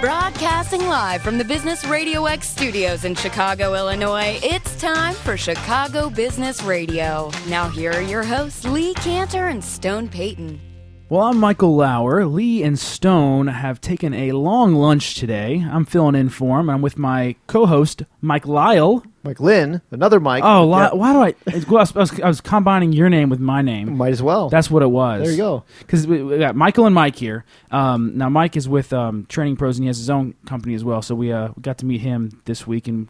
Broadcasting live from the Business Radio X studios in Chicago, Illinois, it's time for Chicago Business Radio. Now, here are your hosts, Lee Cantor and Stone Payton. Well, I'm Michael Lauer. Lee and Stone have taken a long lunch today. I'm filling in for them. I'm with my co-host Mike Lyle. Mike Lynn, another Mike. Oh, why do I? it's- well, I, was, I, was, I was combining your name with my name. Might as well. That's what it was. There you go. Because we, we got Michael and Mike here. Um, now Mike is with um, Training Pros and he has his own company as well. So we, uh, we got to meet him this week and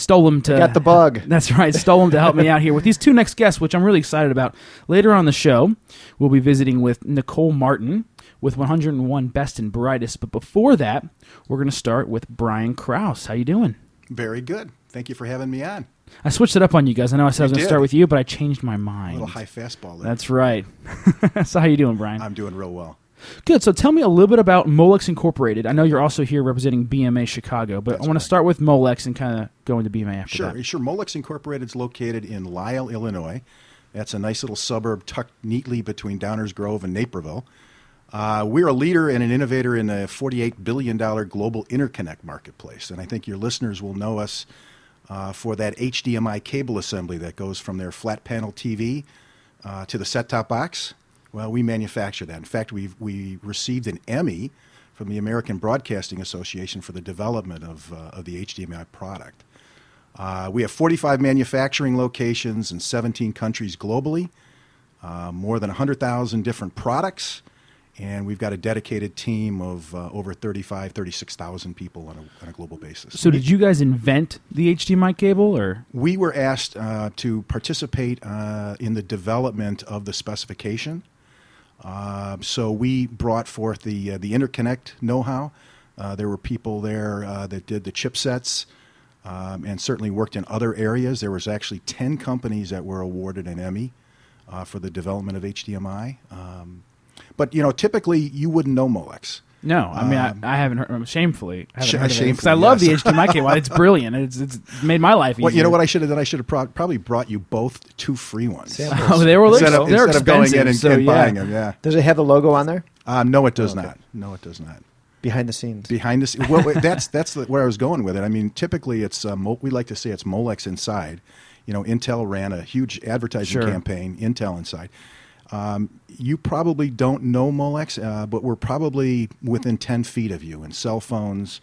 stole him to Got the bug. That's right. Stole him to help me out here with these two next guests, which I'm really excited about. Later on the show, we'll be visiting with Nicole Martin with 101 Best and Brightest. But before that, we're going to start with Brian Kraus. How you doing? Very good. Thank you for having me on. I switched it up on you guys. I know I said I was going to start with you, but I changed my A mind. little high fastball there. That's right. so how you doing, Brian? I'm doing real well. Good. So tell me a little bit about Molex Incorporated. I know you're also here representing BMA Chicago, but That's I want to start with Molex and kind of go into BMA after Sure, that. sure. Molex Incorporated is located in Lisle, Illinois. That's a nice little suburb tucked neatly between Downers Grove and Naperville. Uh, we're a leader and an innovator in the $48 billion global interconnect marketplace. And I think your listeners will know us uh, for that HDMI cable assembly that goes from their flat panel TV uh, to the set top box. Well, we manufacture that. In fact, we we received an Emmy from the American Broadcasting Association for the development of, uh, of the HDMI product. Uh, we have 45 manufacturing locations in 17 countries globally, uh, more than 100,000 different products, and we've got a dedicated team of uh, over 35, 36,000 people on a, on a global basis. So did you guys invent the HDMI cable, or we were asked uh, to participate uh, in the development of the specification. Uh, so we brought forth the uh, the interconnect know-how. Uh, there were people there uh, that did the chipsets, um, and certainly worked in other areas. There was actually ten companies that were awarded an Emmy uh, for the development of HDMI. Um, but you know, typically you wouldn't know Molex. No? I mean, Um, I, I haven't heard. Shamefully, I haven't Sh- heard of it because I love yes. the HDMI cable. It's brilliant. It's it's made my life easier. Well, you know what I should have done? I should have pro- probably brought you both two free ones. Samples. Oh, they were instead they're of, instead of going in and, so and yeah. buying them. Yeah. Does it have the logo on there? Uh, no, it does Okay. not. No, it does not. Behind the scenes. Behind the scenes, well, that's that's the, where I was going with it. I mean, typically it's uh, Mo- we like to say it's Molex inside. You know, Intel ran a huge advertising Sure. campaign. Intel inside. Um, you probably don't know Molex, uh, but we're probably within ten feet of you in cell phones.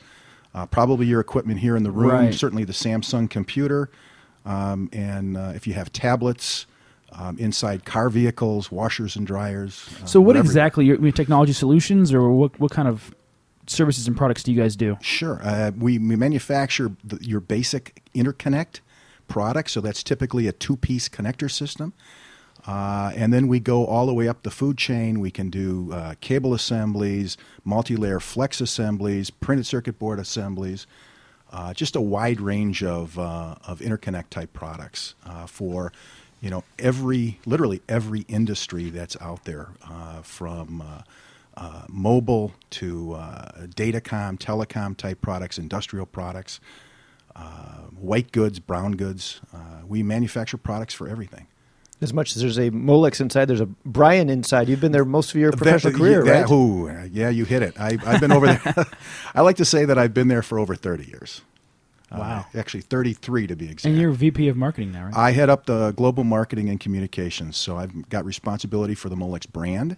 Uh, probably your equipment here in the room. Right. Certainly the Samsung computer, um, and uh, if you have tablets. Um, inside car vehicles, washers and dryers. uh, So what whatever. exactly? Your, your technology solutions, or what what kind of services and products do you guys do? Sure. Uh, we, we manufacture the, your basic interconnect product, so that's typically a two piece connector system. Uh, and then we go all the way up the food chain. We can do uh, cable assemblies, multi layer flex assemblies, printed circuit board assemblies, uh, just a wide range of, uh, of interconnect type products uh, for you know every literally every industry that's out there uh, from mobile to datacom, telecom type products, industrial products, white goods, brown goods. We manufacture products for everything. As much as there's a Molex inside, there's a Brian inside. You've been there most of your professional That- career, that- right? ooh, uh, yeah, you hit it. I, I've been over there. I like to say that I've been there for over 30 years. Wow. Uh, actually, 33 to be exact. And you're VP of marketing now, right? I head up the global marketing and communications. So I've got responsibility for the Molex brand.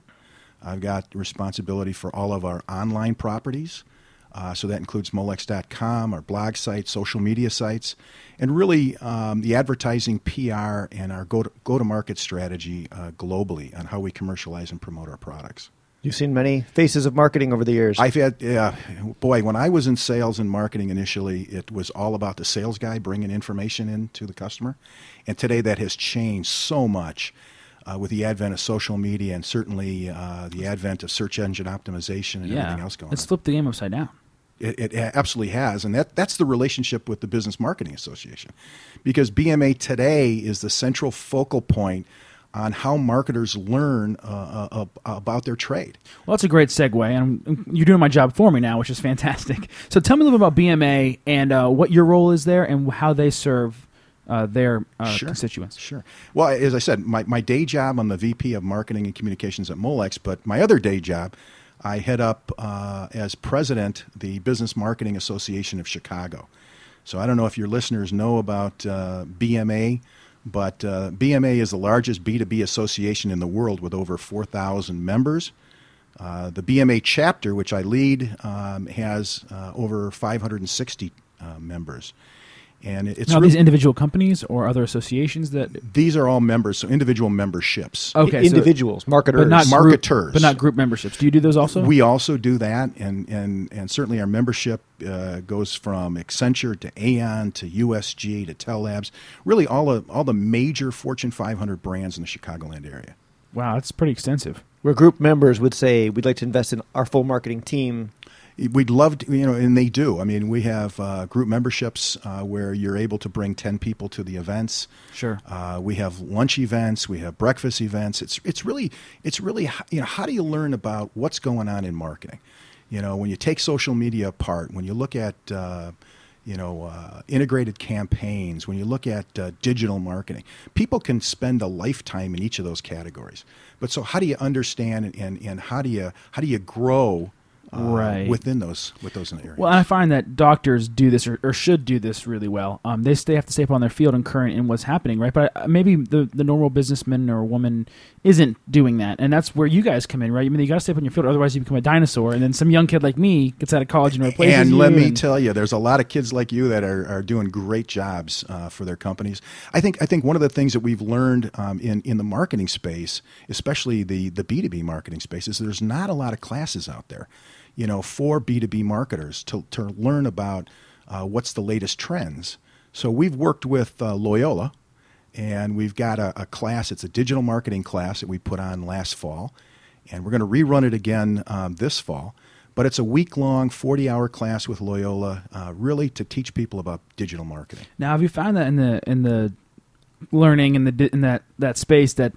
I've got responsibility for all of our online properties. Uh, so that includes Molex.com, our blog sites, social media sites, and really um, the advertising, PR, and our go to market strategy uh, globally on how we commercialize and promote our products. You've seen many faces of marketing over the years. I've had, yeah, boy, when I was in sales and marketing initially, it was all about the sales guy bringing information in to the customer. And today that has changed so much uh, with the advent of social media and certainly uh, the advent of search engine optimization and yeah. everything else going Let's on. flip the game upside down. It, it absolutely has, and that, that's the relationship with the Business Marketing Association, because BMA today is the central focal point on how marketers learn uh, uh, about their trade. Well, that's a great segue, and you're doing my job for me now, which is fantastic. So, tell me a little bit about BMA and uh, what your role is there, and how they serve uh, their uh, Sure. constituents. Sure. Well, as I said, my, my day job, I'm the VP of Marketing and Communications at Molex, but my other day job, I head up uh, as president the Business Marketing Association of Chicago. So I don't know if your listeners know about uh, BMA, but uh, BMA is the largest B2B association in the world with over 4,000 members. Uh, the BMA chapter, which I lead, um, has uh, over 560 uh, members. And it- it's now, really- these individual companies or other associations that these are all members, so individual memberships. okay, so- Individuals, marketers. but not group- marketers. but not group memberships. Do you do those also? We also do that, and, and, and certainly our membership uh, goes from Accenture to Aon to USG to Tellabs, really all the, all the major Fortune 500 brands in the Chicagoland area. wow, that's pretty extensive. where group members would say, we'd like to invest in our full marketing team. We'd love to, you know, and they do. I mean, we have uh, group memberships uh, where you're able to bring 10 people to the events. Sure. Uh, we have lunch events. We have breakfast events. It's it's really it's really you know how do you learn about what's going on in marketing? You know, when you take social media apart, when you look at uh, you know uh, integrated campaigns, when you look at uh, digital marketing, people can spend a lifetime in each of those categories. But so how do you understand and, and, and how do you how do you grow uh, Right. within those with those areas? Well, and I find that doctors do this or, or should do this really well. Um, they they have to stay up on their field and current in what's happening, right? But uh, maybe the the normal businessman or woman isn't doing that, and that's where you guys come in, right? I mean, you got to stay up on your field, otherwise you become a dinosaur, and then some young kid like me gets out of college and replaces and you. And let me and- tell you, there's a lot of kids like you that are, are doing great jobs uh, for their companies. I think I think one of the things that we've learned um, in in the marketing space, especially the the B two B marketing space, is there's not a lot of classes out there, you know, for B two B marketers to to learn about uh, what's the latest trends. So we've worked with uh, Loyola, and we've got a, a class. It's a digital marketing class that we put on last fall, and we're going to rerun it again um, this fall. But it's a week long, 40 hour class with Loyola, uh, really to teach people about digital marketing. Now, have you found that in the in the learning in the in that that space that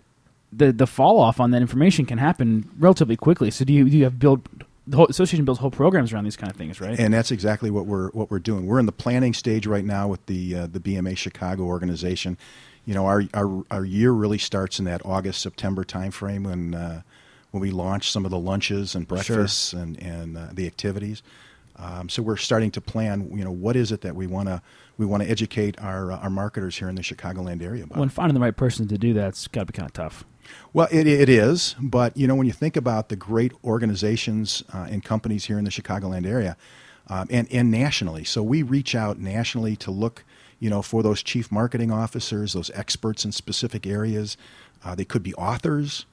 the the fall off on that information can happen relatively quickly? So do you do you have build the whole association builds whole programs around these kind of things, right? And that's exactly what we're what we're doing. We're in the planning stage right now with the uh, the BMA Chicago organization. You know, our, our our year really starts in that August September timeframe when uh, when we launch some of the lunches and breakfasts and and uh, the activities. Um, so we're starting to plan. You know, what is it that we want to we want to educate our uh, our marketers here in the Chicagoland area about? when finding the right person to do that's got to be kind of tough. Well, it, it is, but you know when you think about the great organizations uh, and companies here in the Chicagoland area, um, and and nationally, so we reach out nationally to look, you know, for those chief marketing officers, those experts in specific areas. Uh, they could be authors.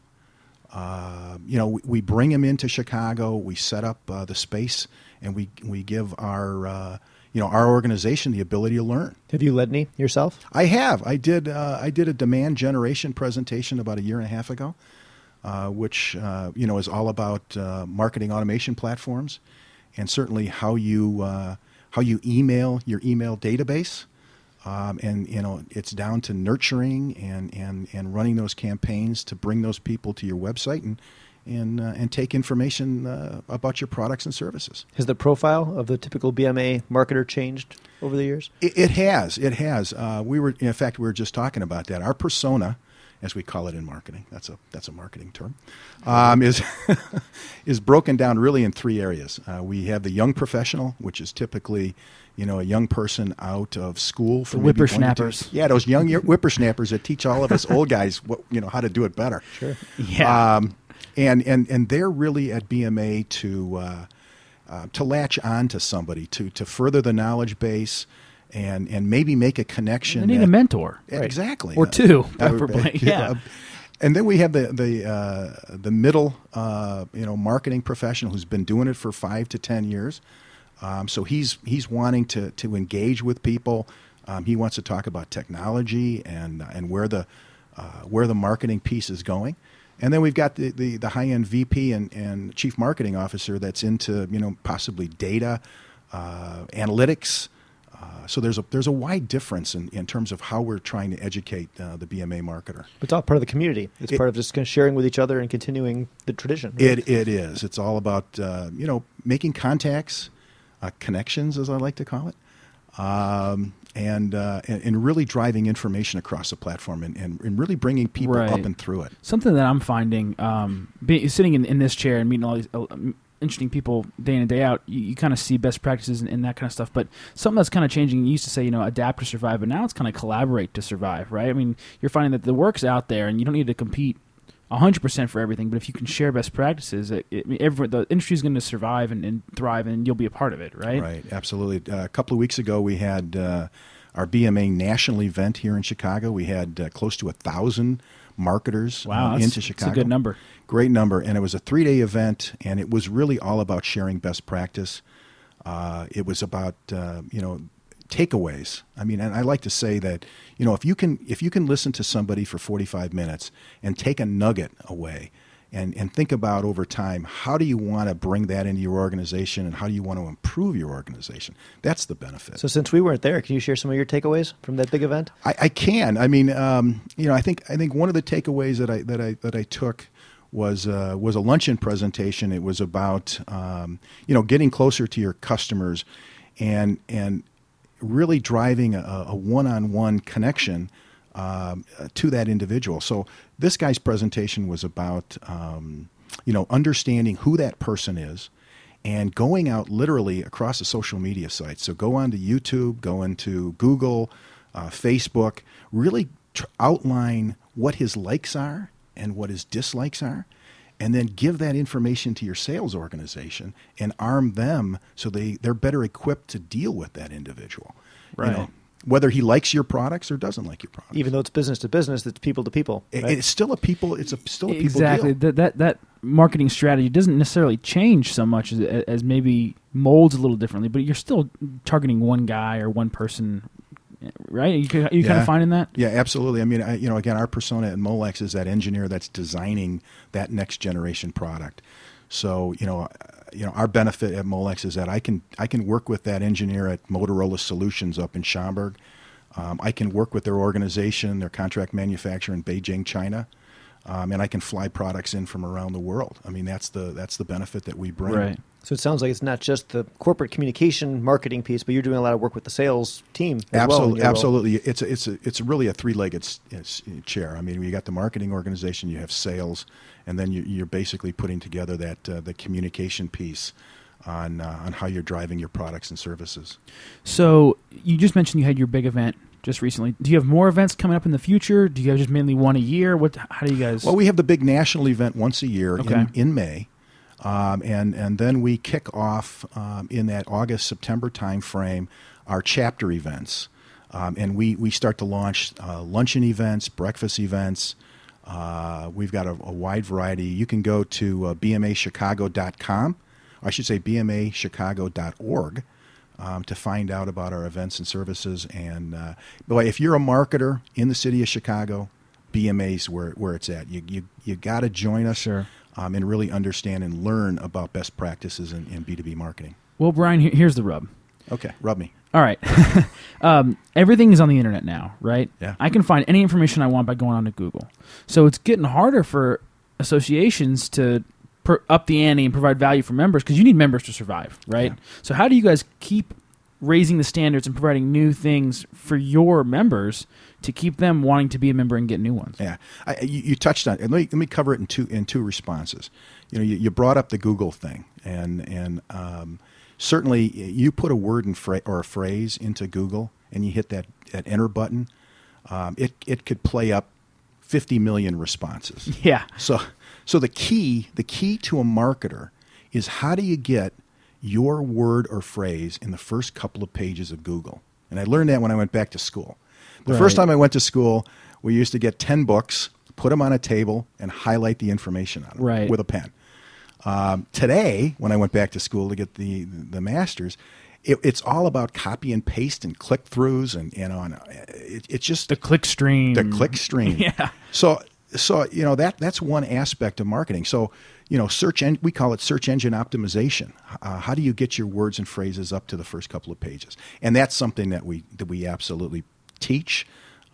Uh, you know, we, we bring them into Chicago. We set up uh, the space, and we we give our uh, you know our organization the ability to learn. Have you led any yourself? I have. I did. Uh, I did a demand generation presentation about a year and a half ago, uh, which uh, you know is all about uh, marketing automation platforms, and certainly how you uh, how you email your email database, um, and you know it's down to nurturing and and and running those campaigns to bring those people to your website and and uh, and take information uh, about your products and services. Has the profile of the typical BMA marketer changed over the years? It, it has. It has. Uh, we were, in fact, we were just talking about that. Our persona, as we call it in marketing, that's a that's a marketing term, um, is is broken down really in three areas. Uh, we have the young professional, which is typically, you know, a young person out of school for The maybe one to two- whippersnappers. Yeah, those young whippersnappers that teach all of us old guys what you know how to do it better. Sure. Yeah. Um, and and and they're really at BMA to uh, uh, to latch on to somebody to to further the knowledge base and and maybe make a connection. They need that- a mentor. Yeah, Exactly. Or two, uh, preferably, yeah. And then we have the the uh, the middle uh, you know marketing professional who's been doing it for five to ten years. Um, so he's he's wanting to to engage with people. Um, he wants to talk about technology and and where the uh, where the marketing piece is going. And then we've got the, the, the high end VP and, and chief marketing officer that's into you know possibly data, uh, analytics. Uh, so there's a there's a wide difference in, in terms of how we're trying to educate uh, the BMA marketer. It's all part of the community. It's It- part of just kind of sharing with each other and continuing the tradition. right? It it is. It's all about uh, you know making contacts, uh, connections, as I like to call it, um, and, uh, and and really driving information across the platform and, and, and really bringing people Right. up and through it. Something that I'm finding, um, be, sitting in, in this chair and meeting all these uh, interesting people day in and day out, you, you kind of see best practices and, and that kind of stuff. But something that's kind of changing. You used to say, you know, adapt to survive, but now it's kind of collaborate to survive, right? I mean, you're finding that the work's out there, and you don't need to compete 100% for everything. But if you can share best practices, it, it, every, the industry is going to survive and, and thrive, and you'll be a part of it, right? Right, absolutely. Uh, a couple of weeks ago, we had uh, our BMA national event here in Chicago. We had uh, close to a thousand marketers Wow, uh, that's- into that's a good number. Great number, and it was a three-day event, and it was really all about sharing best practice. Uh, it was about uh, you know takeaways. I mean, and I like to say that you know if you can if you can listen to somebody for 45 minutes and take a nugget away. And, and think about over time how do you want to bring that into your organization and how do you want to improve your organization that's the benefit So since we weren't there, can you share some of your takeaways from that big event? I, I can. I mean, um, you know, I think I think one of the takeaways that I that I that I took was uh, was a luncheon presentation. It was about um, you know getting closer to your customers, and and really driving a, a one-on-one connection um, uh, to that individual. So this guy's presentation was about um, you know understanding who that person is and going out literally across the social media sites. So go onto YouTube, go into Google, uh, Facebook, really tr- outline what his likes are and what his dislikes are, and then give that information to your sales organization and arm them so they, they're better equipped to deal with that individual. You Right. know, whether he likes your products or doesn't like your products. Even though it's business to business, it's people to people. It- right? it's still a people. It's a still a people exactly deal. that that that marketing strategy doesn't necessarily change so much as, as maybe molds a little differently but you're still targeting one guy or one person right you, ca- you kind of finding that Yeah, absolutely. I mean, I, you know, again, our persona at Molex is that engineer that's designing that next generation product. So, you know, uh, you know, our benefit at Molex is that I can I can work with that engineer at Motorola Solutions up in Schaumburg. Um, I can work with their organization, their contract manufacturer in Beijing, China, um, and I can fly products in from around the world. I mean, that's the that's the benefit that we bring. right So it sounds like it's not just the corporate communication marketing piece, but you're doing a lot of work with the sales team as well. Absolutely, role. absolutely. It's a, it's a, it's really a three-legged s- s- chair. I mean, you got the marketing organization, you have sales, and then you, you're basically putting together that uh, the communication piece on uh, on how you're driving your products and services. so you just mentioned you had your big event just recently do you have more events coming up in the future do you guys just mainly one a year what how do you guys Well, we have the big national event once a year Okay. in, in May, um, and and then we kick off um, in that August September timeframe our chapter events, um, and we we start to launch uh, luncheon events, breakfast events. Uh, we've got a, a wide variety. You can go to uh, bmachicago.com. I should say bmachicago.org um, to find out about our events and services. And uh, boy, if you're a marketer in the city of Chicago, BMA's where where it's at. You you you got to join us Sure. Um, and really understand and learn about best practices in, in B2B marketing. well brian here's the rub Okay, rub me. All right. um, everything is on the internet now, right? Yeah. I can find any information I want by going onto Google. So it's getting harder for associations to per- up the ante and provide value for members because you need members to survive, right? Yeah. So how do you guys keep raising the standards and providing new things for your members to keep them wanting to be a member and get new ones? Yeah, I, you, you touched on. And let me let me cover it in two in two responses. You know, you, you brought up the Google thing, and and um, certainly you put a word and fra- or a phrase into Google, and you hit that, that enter button. Um, it it could play up fifty million responses. Yeah. So, so the key, the key to a marketer is how do you get your word or phrase in the first couple of pages of Google? And I learned that when I went back to school. The first time I went to school, we used to get 10 books, put them on a table, and highlight the information on them Right. with a pen. Um, today, when I went back to school to get the the masters, it, it's all about copy and paste and click throughs and and on. It, it's just The click stream. the click stream. Yeah. So so you know that that's one aspect of marketing. So you know search en- we call it search engine optimization. Uh, how do you get your words and phrases up to the first couple of pages? And that's something that we that we absolutely teach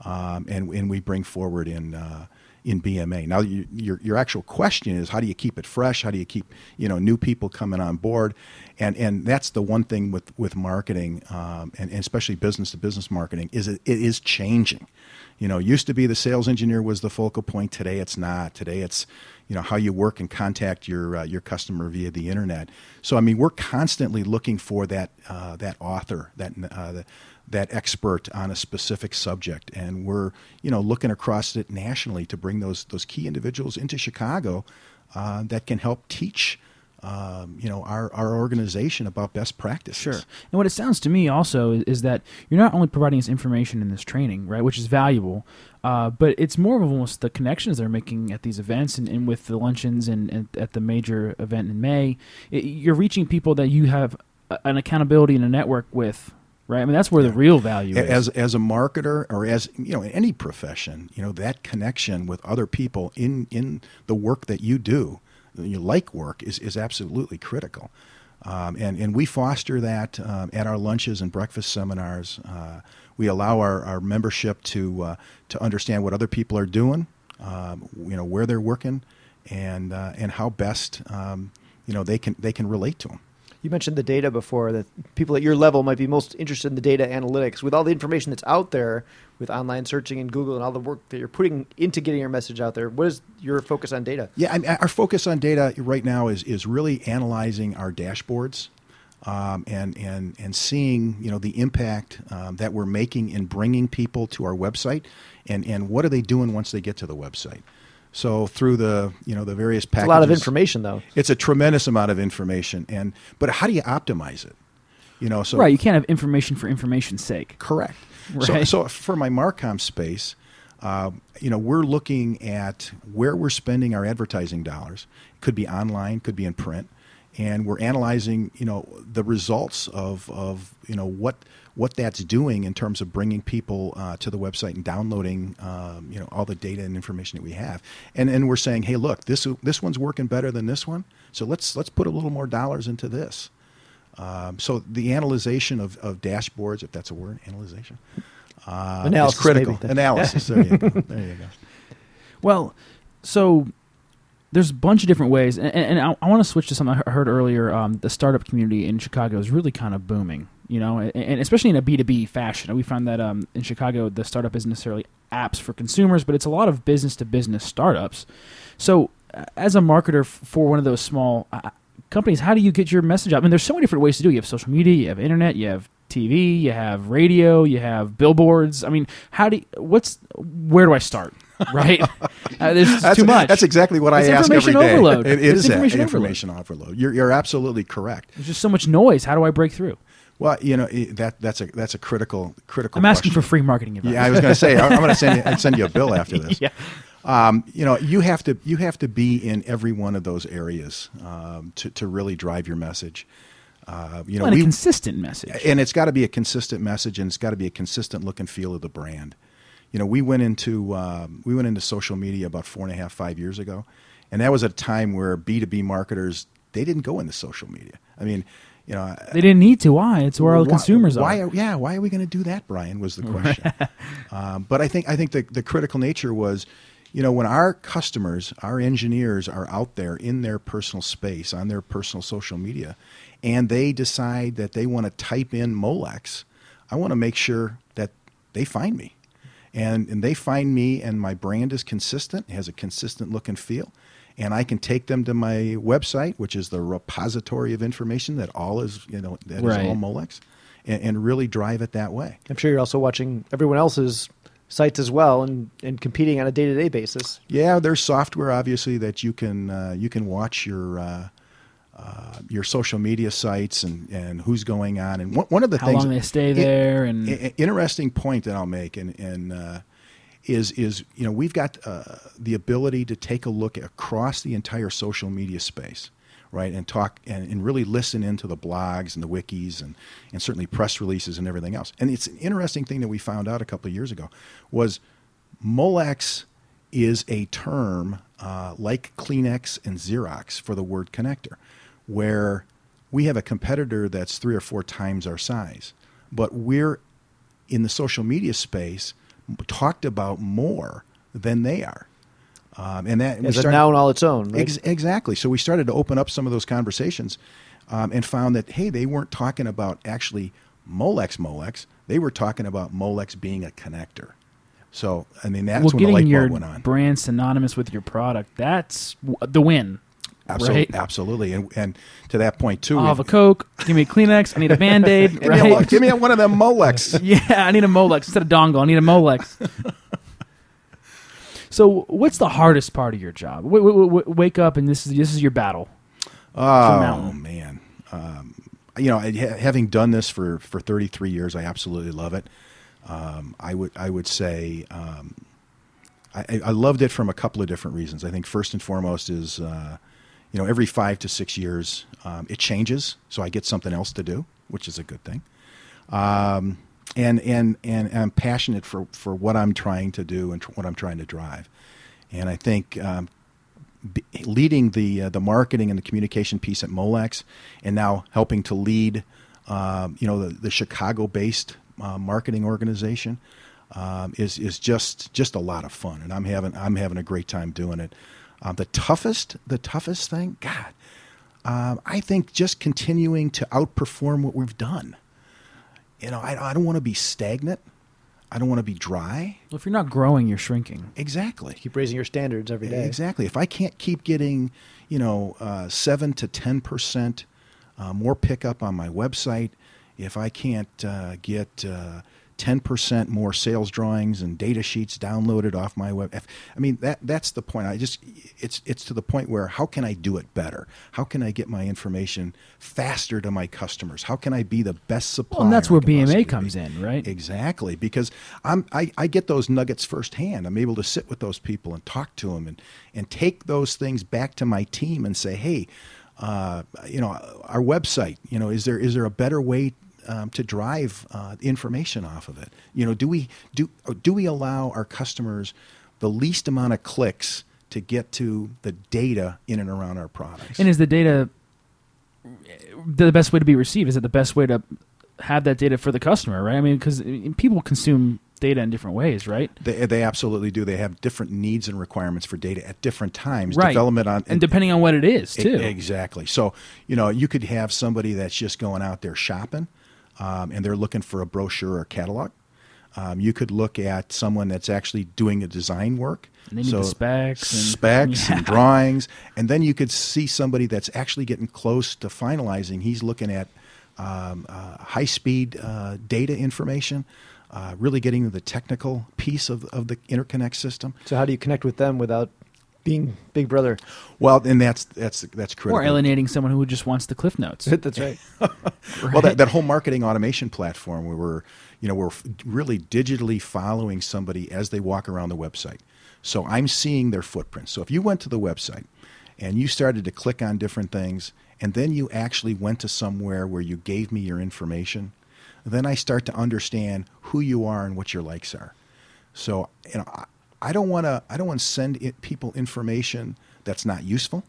um, and and we bring forward in. Uh, in BMA. Now, you, your your actual question is how do you keep it fresh? How do you keep you know new people coming on board? And and that's the one thing with with marketing, um, and, and especially business to business marketing, is it, it is changing. You know, used to be the sales engineer was the focal point. Today, it's not. Today, it's you know how you work and contact your uh, your customer via the internet. So, I mean, we're constantly looking for that uh, that author, that uh, that expert on a specific subject, and we're you know looking across it nationally to bring those those key individuals into Chicago uh, that can help teach. Um, you know our, our organization about best practices. Sure. And what it sounds to me also is, is that you're not only providing us information in this training, right, which is valuable, uh, but it's more of almost the connections they're making at these events and, and with the luncheons and, and, at the major event in May. It, you're reaching people that you have an accountability and a network with right? I mean, that's where the real value is. As as a marketer or as you know, in any profession, you know that connection with other people in in the work that you do, you like work is is absolutely critical. Um, and and we foster that um, at our lunches and breakfast seminars. Uh, we allow our, our membership to uh, to understand what other people are doing, um, you know where they're working, and uh, and how best um, you know they can they can relate to them you mentioned the data before that people at your level might be most interested in the data analytics with all the information that's out there with online searching and Google and all the work that you're putting into getting your message out there. What is your focus on data? Yeah, I mean, our focus on data right now is is really analyzing our dashboards. Um, and and and seeing you know the impact um, that we're making in bringing people to our website, and and what are they doing once they get to the website? So through the you know the various packages, it's a lot of information though. It's a tremendous amount of information, and but how do you optimize it? You know, so right, you can't have information for information's sake. Correct. Right. So, so for my Marcom space, uh, you know, we're looking at where we're spending our advertising dollars. It could be online, could be in print, and we're analyzing, you know, the results of of you know what what that's doing in terms of bringing people uh, to the website and downloading, um, you know, all the data and information that we have. And and we're saying, hey, look, this this one's working better than this one, so let's let's put a little more dollars into this. Um, so the analyzation of, of dashboards, if that's a word, analyzation, uh, Analysis, is critical. Analysis. there you go. There you go. Well, so there's a bunch of different ways, and, and I, I want to switch to something I heard earlier. Um, the startup community in Chicago is really kind of booming, you know, and, and especially in a B2B fashion. We find that um, in Chicago, the startup isn't necessarily apps for consumers, but it's a lot of business to business startups. So, as a marketer for one of those small uh, companies, how do you get your message out? I mean, there's so many different ways to do. it. You have social media, you have internet, you have TV, you have radio, you have billboards. I mean, how do you, what's where do I start? Right, uh, there's That's, too much. That's exactly what It's I ask every information overload. It, it is that, information information, overload. You're, you're absolutely correct. There's just so much noise. How do I break through? Well, you know it- that that's a that's a critical critical. I'm asking for free marketing advice. Yeah, I was going to say I'm going to send you, I'd send you a bill after this. Yeah. Um, you know, you have to you have to be in every one of those areas um, to to really drive your message. Uh, you know, and a consistent message. and it's got to be a consistent message, and it's got to be a consistent look and feel of the brand. You know, we went into um, we went into social media about four and a half five years ago, and that was a time where B two B marketers they didn't go into social media. I mean, you know, They didn't need to. Why? It's where all the why- consumers why are. yeah, why are we going to do that, Brian? Was the question. um, but I think I think the the critical nature was, you know, when our customers, our engineers are out there in their personal space on their personal social media, and they decide that they want to type in Molex, I want to make sure that they find me, and and they find me, and my brand is consistent, has a consistent look and feel. And I can take them to my website, which is the repository of information that all is, you know, that is Right. all Molex, and, and really drive it that way. I'm sure you're also watching everyone else's sites as well and, and competing on a day to day basis. Yeah, there's software obviously that you can uh, you can watch your uh, uh, your social media sites and, and who's going on and one, one of the How things how long they stay there, and interesting point that I'll make and, and uh, is is you know we've got uh, the ability to take a look across the entire social media space right and talk and, and really listen into the blogs and the wikis and, and certainly press releases and everything else. And it's an interesting thing that we found out a couple of years ago was molex is a term uh, like kleenex and xerox for the word connector where we have a competitor that's three or four times our size but we're in the social media space talked about more than they are. Um, and that and we As a noun all its own. Right? Ex- exactly. So we started to open up some of those conversations um, and found that, hey, they weren't talking about actually Molex Molex. They were talking about Molex being a connector. So, I mean, that's well, when the light getting your bulb went on. brand synonymous with your product, that's w- the win. Absolutely. right? Absolutely. And, and to that point, too. I'll have a Coke. Give me a Kleenex. I need a Band Aid. give, me a, right? give me one of them Molex. Yeah, I need a Molex instead of dongle. I need a Molex. so, what's the hardest part of your job? W- w- w- wake up and this is this is your battle. Oh man, um, you know, ha- having done this for, for 33 years, I absolutely love it. Um, I would I would say um, I, I loved it from a couple of different reasons. I think first and foremost is uh, you know every five to six years um, it changes, so I get something else to do, which is a good thing. Um, and and and I'm passionate for for what I'm trying to do and tr- what I'm trying to drive. And I think um, b- leading the uh, the marketing and the communication piece at Molex, and now helping to lead, um, you know, the, the Chicago-based uh, marketing organization um, is is just just a lot of fun, and I'm having I'm having a great time doing it. Um, the toughest the toughest thing, God, um, I think just continuing to outperform what we've done. You know, I, I don't want to be stagnant. I don't want to be dry. Well, if you're not growing, you're shrinking. Exactly. Keep raising your standards every day. Exactly. If I can't keep getting, you know, uh, seven to ten percent uh, more pickup on my website, if I can't uh, get uh, ten percent more sales drawings and data sheets downloaded off my web, I mean that that's the point. I just it's it's to the point where how can I do it better? How can I get my information faster to my customers? How can I be the best supplier? Well, and that's where BMA comes be? in, right? Exactly, because I'm I, I get those nuggets firsthand. I'm able to sit with those people and talk to them and and take those things back to my team and say, hey, uh, you know, our website, you know, is there is there a better way um, to drive uh, information off of it? You know, do we do do we allow our customers the least amount of clicks to get to the data in and around our products? And is the data the best way to be received? Is it the best way to have that data for the customer? Right? I mean, because people consume data in different ways, right? They, they absolutely do. They have different needs and requirements for data at different times. Right. Development on and depending on what it is too. Exactly. So, you know, you could have somebody that's just going out there shopping um, and they're looking for a brochure or catalog. Um, you could look at someone that's actually doing a design work. And they need the specs and- specs Yeah. and drawings. And then you could see somebody that's actually getting close to finalizing. He's looking at um, uh, high speed uh, data information, uh, really getting to the technical piece of, of the interconnect system. So how do you connect with them without being Big Brother? Well, and that's that's that's critical. or alienating someone who just wants the cliff notes. That's right. Well, that, that whole marketing automation platform where we're, you know, we're really digitally following somebody as they walk around the website. So I'm seeing their footprint. So if you went to the website and you started to click on different things, and then you actually went to somewhere where you gave me your information, then I start to understand who you are and what your likes are. So you know, I, I don't want to. I don't want to send it, people information that's not useful.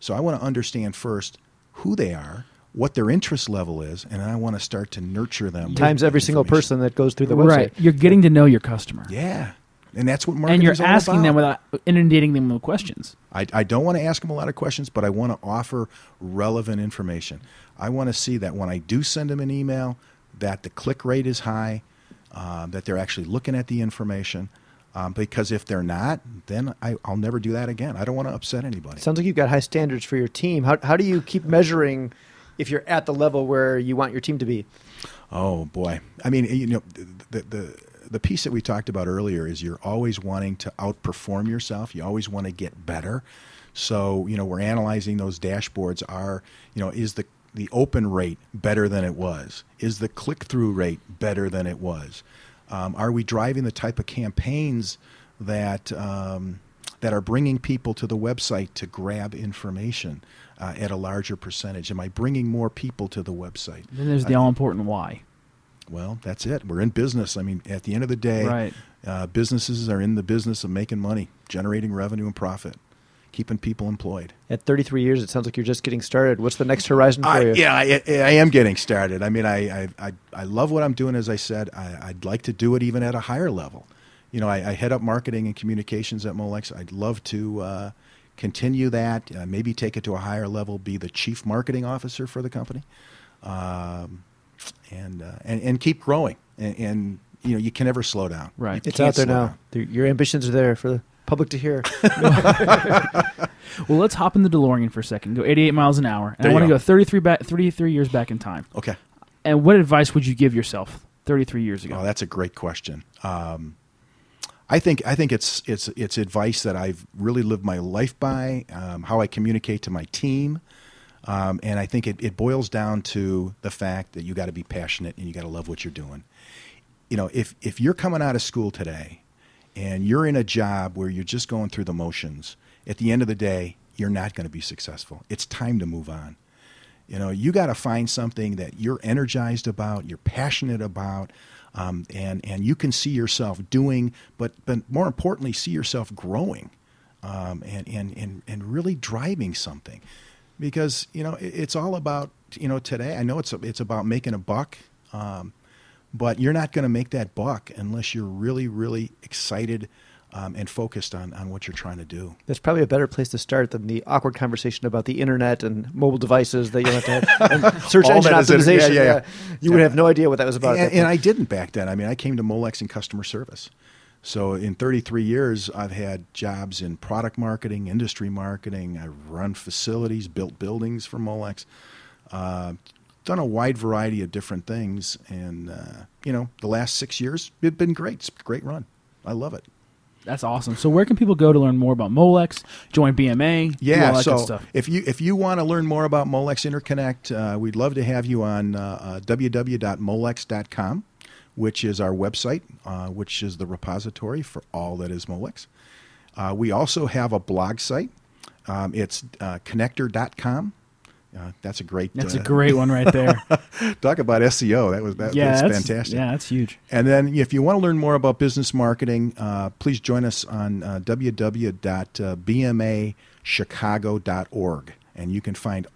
So I want to understand first who they are, what their interest level is, and I want to start to nurture them. Times every single person that goes through the website. right. You're getting to know your customer. Yeah, and that's what marketing is. and you're is all asking them without inundating them with questions. I, I don't want to ask them a lot of questions, but I want to offer relevant information. I want to see that when I do send them an email, that the click rate is high, uh, that they're actually looking at the information. Um, because if they're not, then I, I'll never do that again. I don't want to upset anybody. Sounds like you've got high standards for your team. How, how do you keep measuring if you're at the level where you want your team to be? Oh boy! I mean, you know, the the the piece that we talked about earlier is you're always wanting to outperform yourself. You always want to get better. So you know, we're analyzing those dashboards. Are you know, is the the open rate better than it was? Is the click through rate better than it was? Um, are we driving the type of campaigns that um, that are bringing people to the website to grab information uh, at a larger percentage? Am I bringing more people to the website? Then there's the all important why. Well, that's it. We're in business. I mean, at the end of the day, Right. uh, businesses are in the business of making money, generating revenue and profit, keeping people employed. At 33 years, it sounds like you're just getting started. What's the next horizon for I, you? yeah, I, I am getting started. I mean, I, I, I, I love what I'm doing. As I said, I, I'd like to do it even at a higher level. you know, I, I head up marketing and communications at Molex. I'd love to uh, continue that, uh, maybe take it to a higher level, be the chief marketing officer for the company, um, and, uh, and and keep growing. And, and you know, you can never slow down. Right. You It's out there now. down. Your ambitions are there for the public to hear. Well, let's hop in the DeLorean for a second. Go 88 miles an hour, and There I you want to go. go 33 back, 33 years back in time. Okay. And what advice would you give yourself 33 years ago? Oh, that's a great question. Um, I think I think it's it's it's advice that I've really lived my life by. Um, how I communicate to my team, um, and I think it, it boils down to the fact that you got to be passionate and you got to love what you're doing. You know, if if you're coming out of school today, and you're in a job where you're just going through the motions, at the end of the day, you're not going to be successful. It's time to move on. You know, you got to find something that you're energized about, you're passionate about, um, and and you can see yourself doing, but but more importantly, see yourself growing, um, and and and and really driving something, because you know it, it's all about you know today. I know it's it's about making a buck, um, but you're not going to make that buck unless you're really really excited. Um, and focused on, on what you're trying to do. That's probably a better place to start than the awkward conversation about the internet and mobile devices that you have to have and search engine in- yeah, optimization. yeah, yeah. You would have no idea what that was about. and, and. I didn't back then. I mean, I came to Molex in customer service. So in 33 years, I've had jobs in product marketing, industry marketing. I've run facilities, built buildings for Molex, uh, done a wide variety of different things. And, uh, you know, the last six years, it's been great. It's a great run. I love it. That's awesome. So where can people go to learn more about Molex, join BMA, Yeah, all that so good stuff? if you if you want to learn more about Molex Interconnect, uh, we'd love to have you on uh, uh, www.molex.com, which is our website, uh, which is the repository for all that is Molex. Uh, we also have a blog site. Um, it's uh, connector.com. Uh, that's a great. That's uh, a great one right there. talk about SEO. That was that, yeah, that's fantastic. Yeah, that's huge. And then, if you want to learn more about business marketing, uh, please join us on uh, www.bmachicago.org. And you can find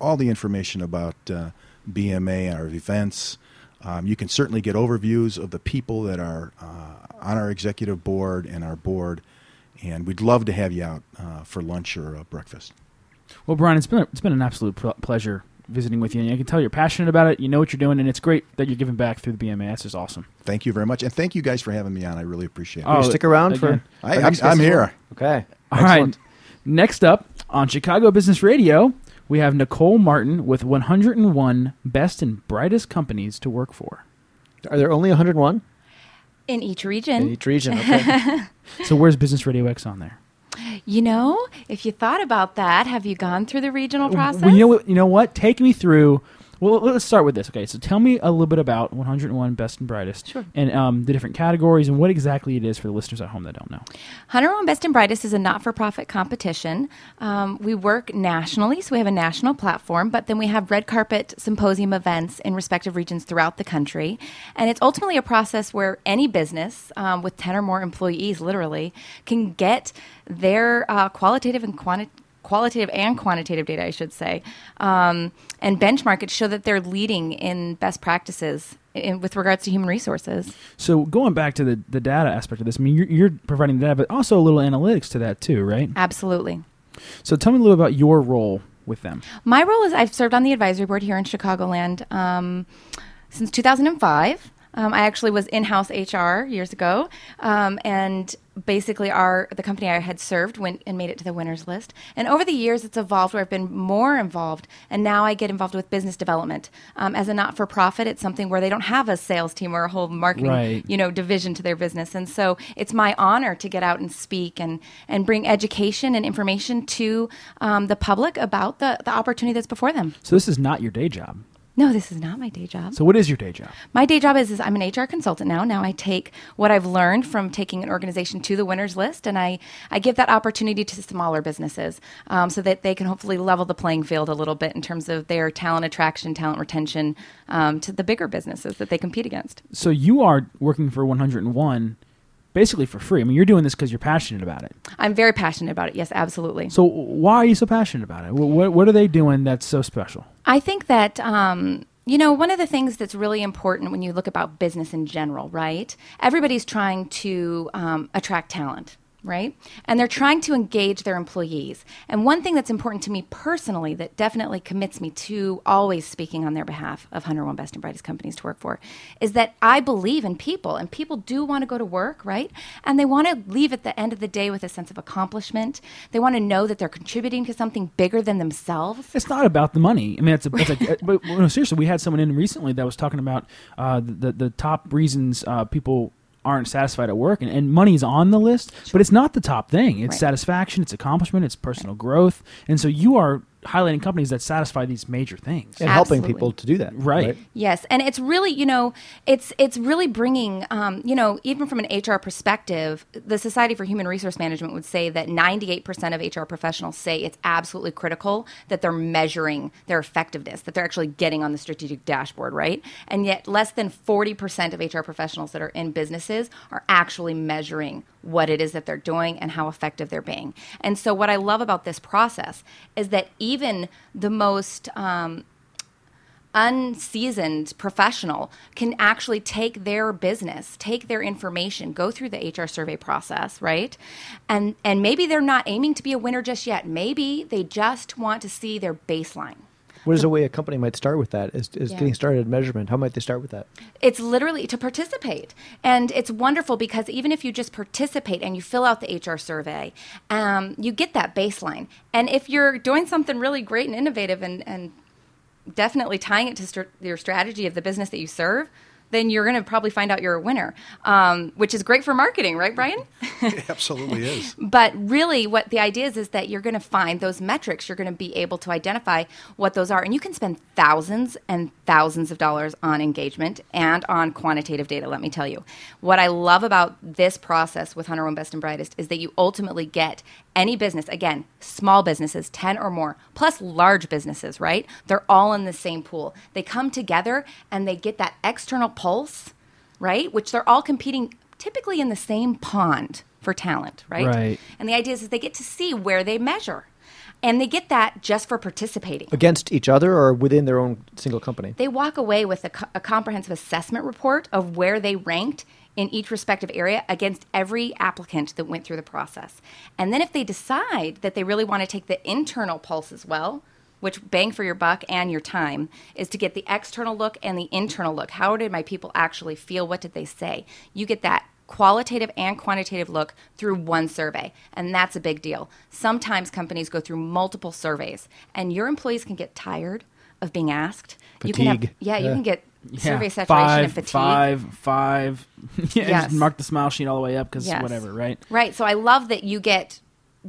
all the information about uh, BMA, our events. Um, you can certainly get overviews of the people that are uh, on our executive board and our board. And we'd love to have you out uh, for lunch or uh, breakfast. Well, Brian, it's been a, it's been an absolute pl- pleasure visiting with you. And I can tell you're passionate about it. You know what you're doing, and it's great that you're giving back through the BMA. That's just awesome. Thank you very much. And thank you guys for having me on. I really appreciate it. Oh, you stick around for. again. I, I'm, I'm here. Okay. All right. Excellent. Next up on Chicago Business Radio, we have Nicole Martin with 101 best and brightest companies to work for. Are there only 101 In each region. in each region? Okay. So where's Business Radio X on there? You know, if you thought about that, have you gone through the regional process? Well, you know what? You know what? Take me through. Well, let's start with this. Okay, so tell me a little bit about 101 best and brightest, Sure. and um, the different categories and what exactly it is for the listeners at home that don't know. 101 Best and Brightest is a not for profit competition. Um, we work nationally, so we have a national platform, but then we have red carpet symposium events in respective regions throughout the country. And it's ultimately a process where any business um, with 10 or more employees, literally, can get their uh, qualitative and quantitative qualitative and quantitative data, I should say, um, and benchmark it show that they're leading in best practices in, with regards to human resources. So going back to the, the data aspect of this, I mean, you're, you're providing data, but also a little analytics to that too, right? Absolutely. So tell me a little about your role with them. My role is I've served on the advisory board here in Chicagoland um, since 2005. Um, I actually was in-house HR years ago, um, and basically, our the company I had served went and made it to the winners list. And over the years, it's evolved where I've been more involved, and now I get involved with business development. Um, as a not-for-profit, it's something where they don't have a sales team or a whole marketing, Right. you know, division to their business, and so it's my honor to get out and speak and and bring education and information to um, the public about the the opportunity that's before them. So this is not your day job. No, this is not my day job. So what is your day job? My day job is, is I'm an HR consultant now. Now I take what I've learned from taking an organization to the winners list, and I, I give that opportunity to smaller businesses um, so that they can hopefully level the playing field a little bit in terms of their talent attraction, talent retention um, to the bigger businesses that they compete against. So you are working for 101 basically for free. I mean, you're doing this because you're passionate about it. I'm very passionate about it. Yes, absolutely. So why are you so passionate about it? What, what, what are they doing that's so special? I think that um, you know, one of the things that's really important when you look about business in general, right? Everybody's trying to um, attract talent, right? And they're trying to engage their employees. And one thing that's important to me personally that definitely commits me to always speaking on their behalf of 101 Best and Brightest companies to work for is that I believe in people and people do want to go to work, right? And they want to leave at the end of the day with a sense of accomplishment. They want to know that they're contributing to something bigger than themselves. It's not about the money. I mean, it's, a, it's like, but no, seriously, we had someone in recently that was talking about uh, the the top reasons uh, people aren't satisfied at work, and, and money's on the list, but it's not the top thing. It's Right. satisfaction, it's accomplishment, it's personal growth, and so you are highlighting companies that satisfy these major things. and helping people to do that. Right. Yes, and it's really, you know, it's it's really bringing, um, you know, even from an HR perspective, the Society for Human Resource Management would say that 98% of HR professionals say it's absolutely critical that they're measuring their effectiveness, that they're actually getting on the strategic dashboard, right? And yet, less than 40% of HR professionals that are in businesses are actually measuring what it is that they're doing and how effective they're being. And so, what I love about this process is that even the most um, unseasoned professional can actually take their business, take their information, go through the HR survey process, right? And and maybe they're not aiming to be a winner just yet. Maybe they just want to see their baseline. What is a way a company might start with that? Is, is Yeah. getting started at measurement? How might they start with that? It's literally to participate. And it's wonderful because even if you just participate and you fill out the HR survey, um, you get that baseline. And if you're doing something really great and innovative and, and definitely tying it to str- your strategy of the business that you serve, then you're going to probably find out you're a winner, um, which is great for marketing, right, Brian? It absolutely is. But really, what the idea is is that you're going to find those metrics. You're going to be able to identify what those are, and you can spend thousands and thousands of dollars on engagement and on quantitative data. Let me tell you, what I love about this process with Hunter One Best and Brightest is that you ultimately get any business again, small businesses, ten or more, plus large businesses. Right? They're all in the same pool. They come together and they get that external pulse right? Which they're all competing typically in the same pond for talent, right? Right. And the idea is that they get to see where they measure. And they get that just for participating. Against each other or within their own single company? They walk away with a, co- a comprehensive assessment report of where they ranked in each respective area against every applicant that went through the process. And then if they decide that they really want to take the internal pulse as well, which bang for your buck and your time is to get the external look and the internal look. How did my people actually feel? What did they say? You get that qualitative and quantitative look through one survey, and that's a big deal. Sometimes companies go through multiple surveys, and your employees can get tired of being asked. You can have, Fatigue. yeah, you Yeah. can get Yeah, survey saturation five, and fatigue. Five, five. yeah, Yes. just mark the smile sheet all the way up because Yes. whatever, right? Right. So I love that you get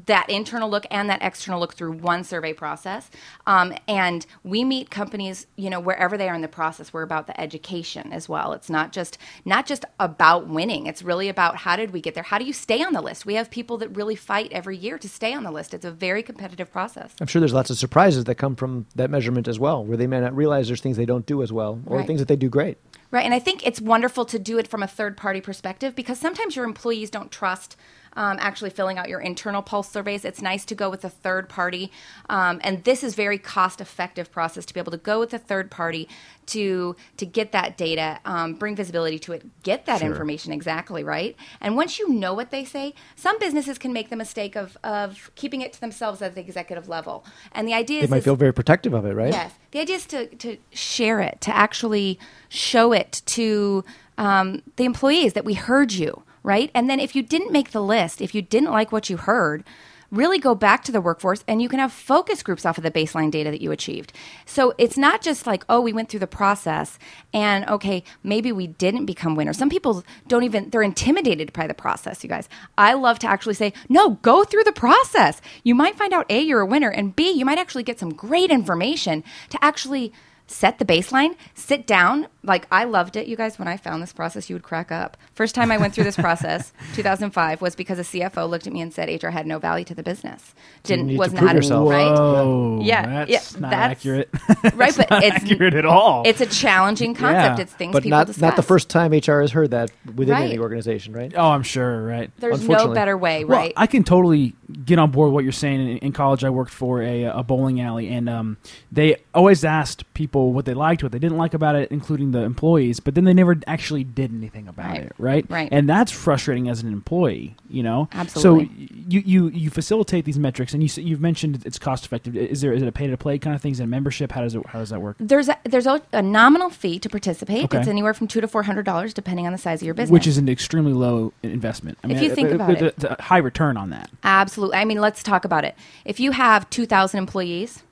that internal look and that external look through one survey process. Um, and we meet companies, you know, wherever they are in the process. We're about the education as well. It's not just not just about winning. It's really about how did we get there? How do you stay on the list? We have people that really fight every year to stay on the list. It's a very competitive process. I'm sure there's lots of surprises that come from that measurement as well, where they may not realize there's things they don't do as well or Right. things that they do great. Right, and I think it's wonderful to do it from a third party perspective because sometimes your employees don't trust um, actually filling out your internal pulse surveys. It's nice to go with a third party, um, and this is very cost effective process to be able to go with a third party to to get that data, um, bring visibility to it, get that information exactly right. And once you know what they say, some businesses can make the mistake of of keeping it to themselves at the executive level, and the idea They is might is- feel very protective of it, right? Yes. The idea is to, to share it, to actually show it to um, the employees that we heard you, right? And then if you didn't make the list, if you didn't like what you heard, really go back to the workforce and you can have focus groups off of the baseline data that you achieved. So it's not just like, oh, we went through the process and okay, maybe we didn't become winners. Some people don't even, they're intimidated by the process, you guys. I love to actually say, no, go through the process. You might find out A, you're a winner, and B, you might actually get some great information to actually set the baseline, sit down. Like I loved it, you guys. When I found this process, you would crack up. First time I went through this process, 2005, was because a CFO looked at me and said HR had no value to the business. Didn't need to was prove not yourself. right. Whoa, Yeah, that's yeah, not that's- accurate. Right, but not it's accurate at all. It's a challenging concept. Yeah, It's things But people not discuss. not the first time HR has heard that within Right. any organization, right? oh, I'm sure, right? There's no better way, right? Well, right? I can totally get on board with what you're saying. In, in college, I worked for a, a bowling alley, and um, they always asked people people what they liked, what they didn't like about it, including the employees, but then they never actually did anything about Right. it, right? Right. And that's frustrating as an employee, you know. Absolutely. So you you you facilitate these metrics, and you you've mentioned it's cost effective. Is there is it a pay to play kind of things in membership? How does it how does that work? There's a, there's a, a nominal fee to participate. Okay. It's anywhere from two to four hundred dollars, depending on the size of your business. Which is an extremely low investment. I mean, If you think uh, about uh, it. high return on that. absolutely. I mean, let's talk about it. If you have two thousand employees,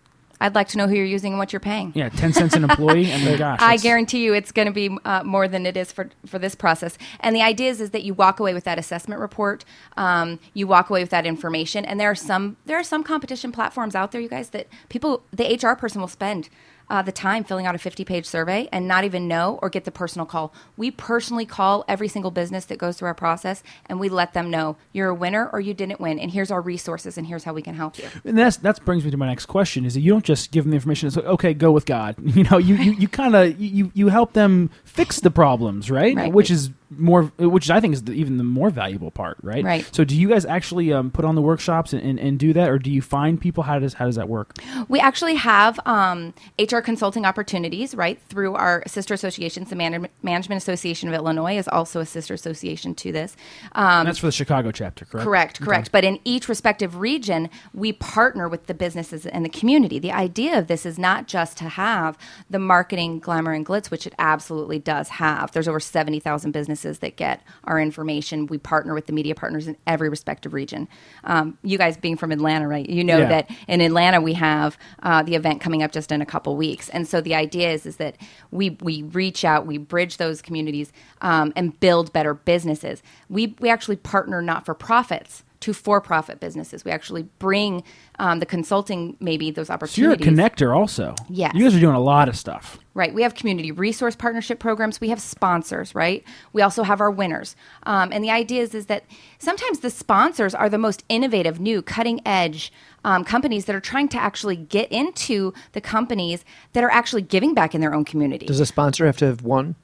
I'd like to know who you're using and what you're paying. Yeah, ten cents an employee. I mean, gosh, I guarantee you it's going to be uh, more than it is for, for this process. And the idea is, is that you walk away with that assessment report, um, you walk away with that information, and there are some there are some competition platforms out there, you guys, that people the HR person will spend. Uh, the time filling out a 50 page survey and not even know or get the personal call. We personally call every single business that goes through our process and we let them know you're a winner or you didn't win, and here's our resources and here's how we can help you. And that's that brings me to my next question: Is that you don't just give them the information. It's like, okay, go with God. You know, you you, you kind of you you help them fix the problems, right? Right. Which is more, which I think is the, even the more valuable part, right? Right. So, do you guys actually um, put on the workshops and, and, and do that, or do you find people? How does how does that work? We actually have um, HR consulting opportunities, right, through our sister associations. The Man- Management Association of Illinois is also a sister association to this. Um, that's for the Chicago chapter, correct? Correct, correct. But in each respective region, we partner with the businesses and the community. The idea of this is not just to have the marketing glamour and glitz, which it absolutely does have. There's over 70,000 businesses that get our information. We partner with the media partners in every respective region. Um, you guys being from Atlanta, right? You know Yeah. that in Atlanta we have uh, the event coming up just in a couple weeks, and so the idea is is that we we reach out, we bridge those communities, um, and build better businesses. We we actually partner not for profits to for profit businesses. We actually bring um, the consulting maybe those opportunities. So you're a connector, also. Yes. You guys are doing a lot of stuff. Right. We have community resource partnership programs. We have sponsors, right? We also have our winners. Um, and the idea is, is that sometimes the sponsors are the most innovative, new, cutting edge um, companies that are trying to actually get into the companies that are actually giving back in their own community. Does a sponsor have to have one?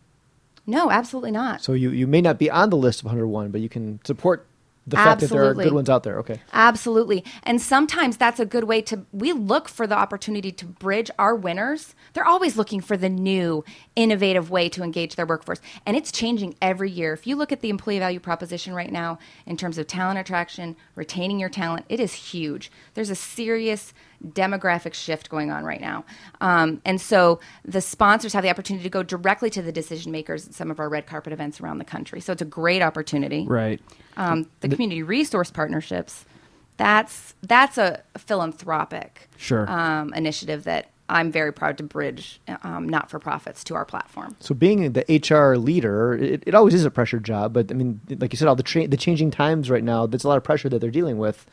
no, absolutely not. So you, you may not be on the list of 101, but you can support the fact that there are Absolutely. good ones out there. Okay. Absolutely. And sometimes that's a good way to, we look for the opportunity to bridge our winners. They're always looking for the new, innovative way to engage their workforce. And it's changing every year. If you look at the employee value proposition right now in terms of talent attraction, retaining your talent, it is huge. There's a serious demographic shift going on right now. Um, and so the sponsors have the opportunity to go directly to the decision makers at some of our red carpet events around the country. So it's a great opportunity Right. um, the community resource partnerships that's that's a philanthropic Sure. um, initiative that I'm very proud to bridge um, not for profits to our platform. So being the HR leader, it, it always is a pressure job. But I mean, like you said, all the tra- the changing times right now, there's a lot of pressure that they're dealing with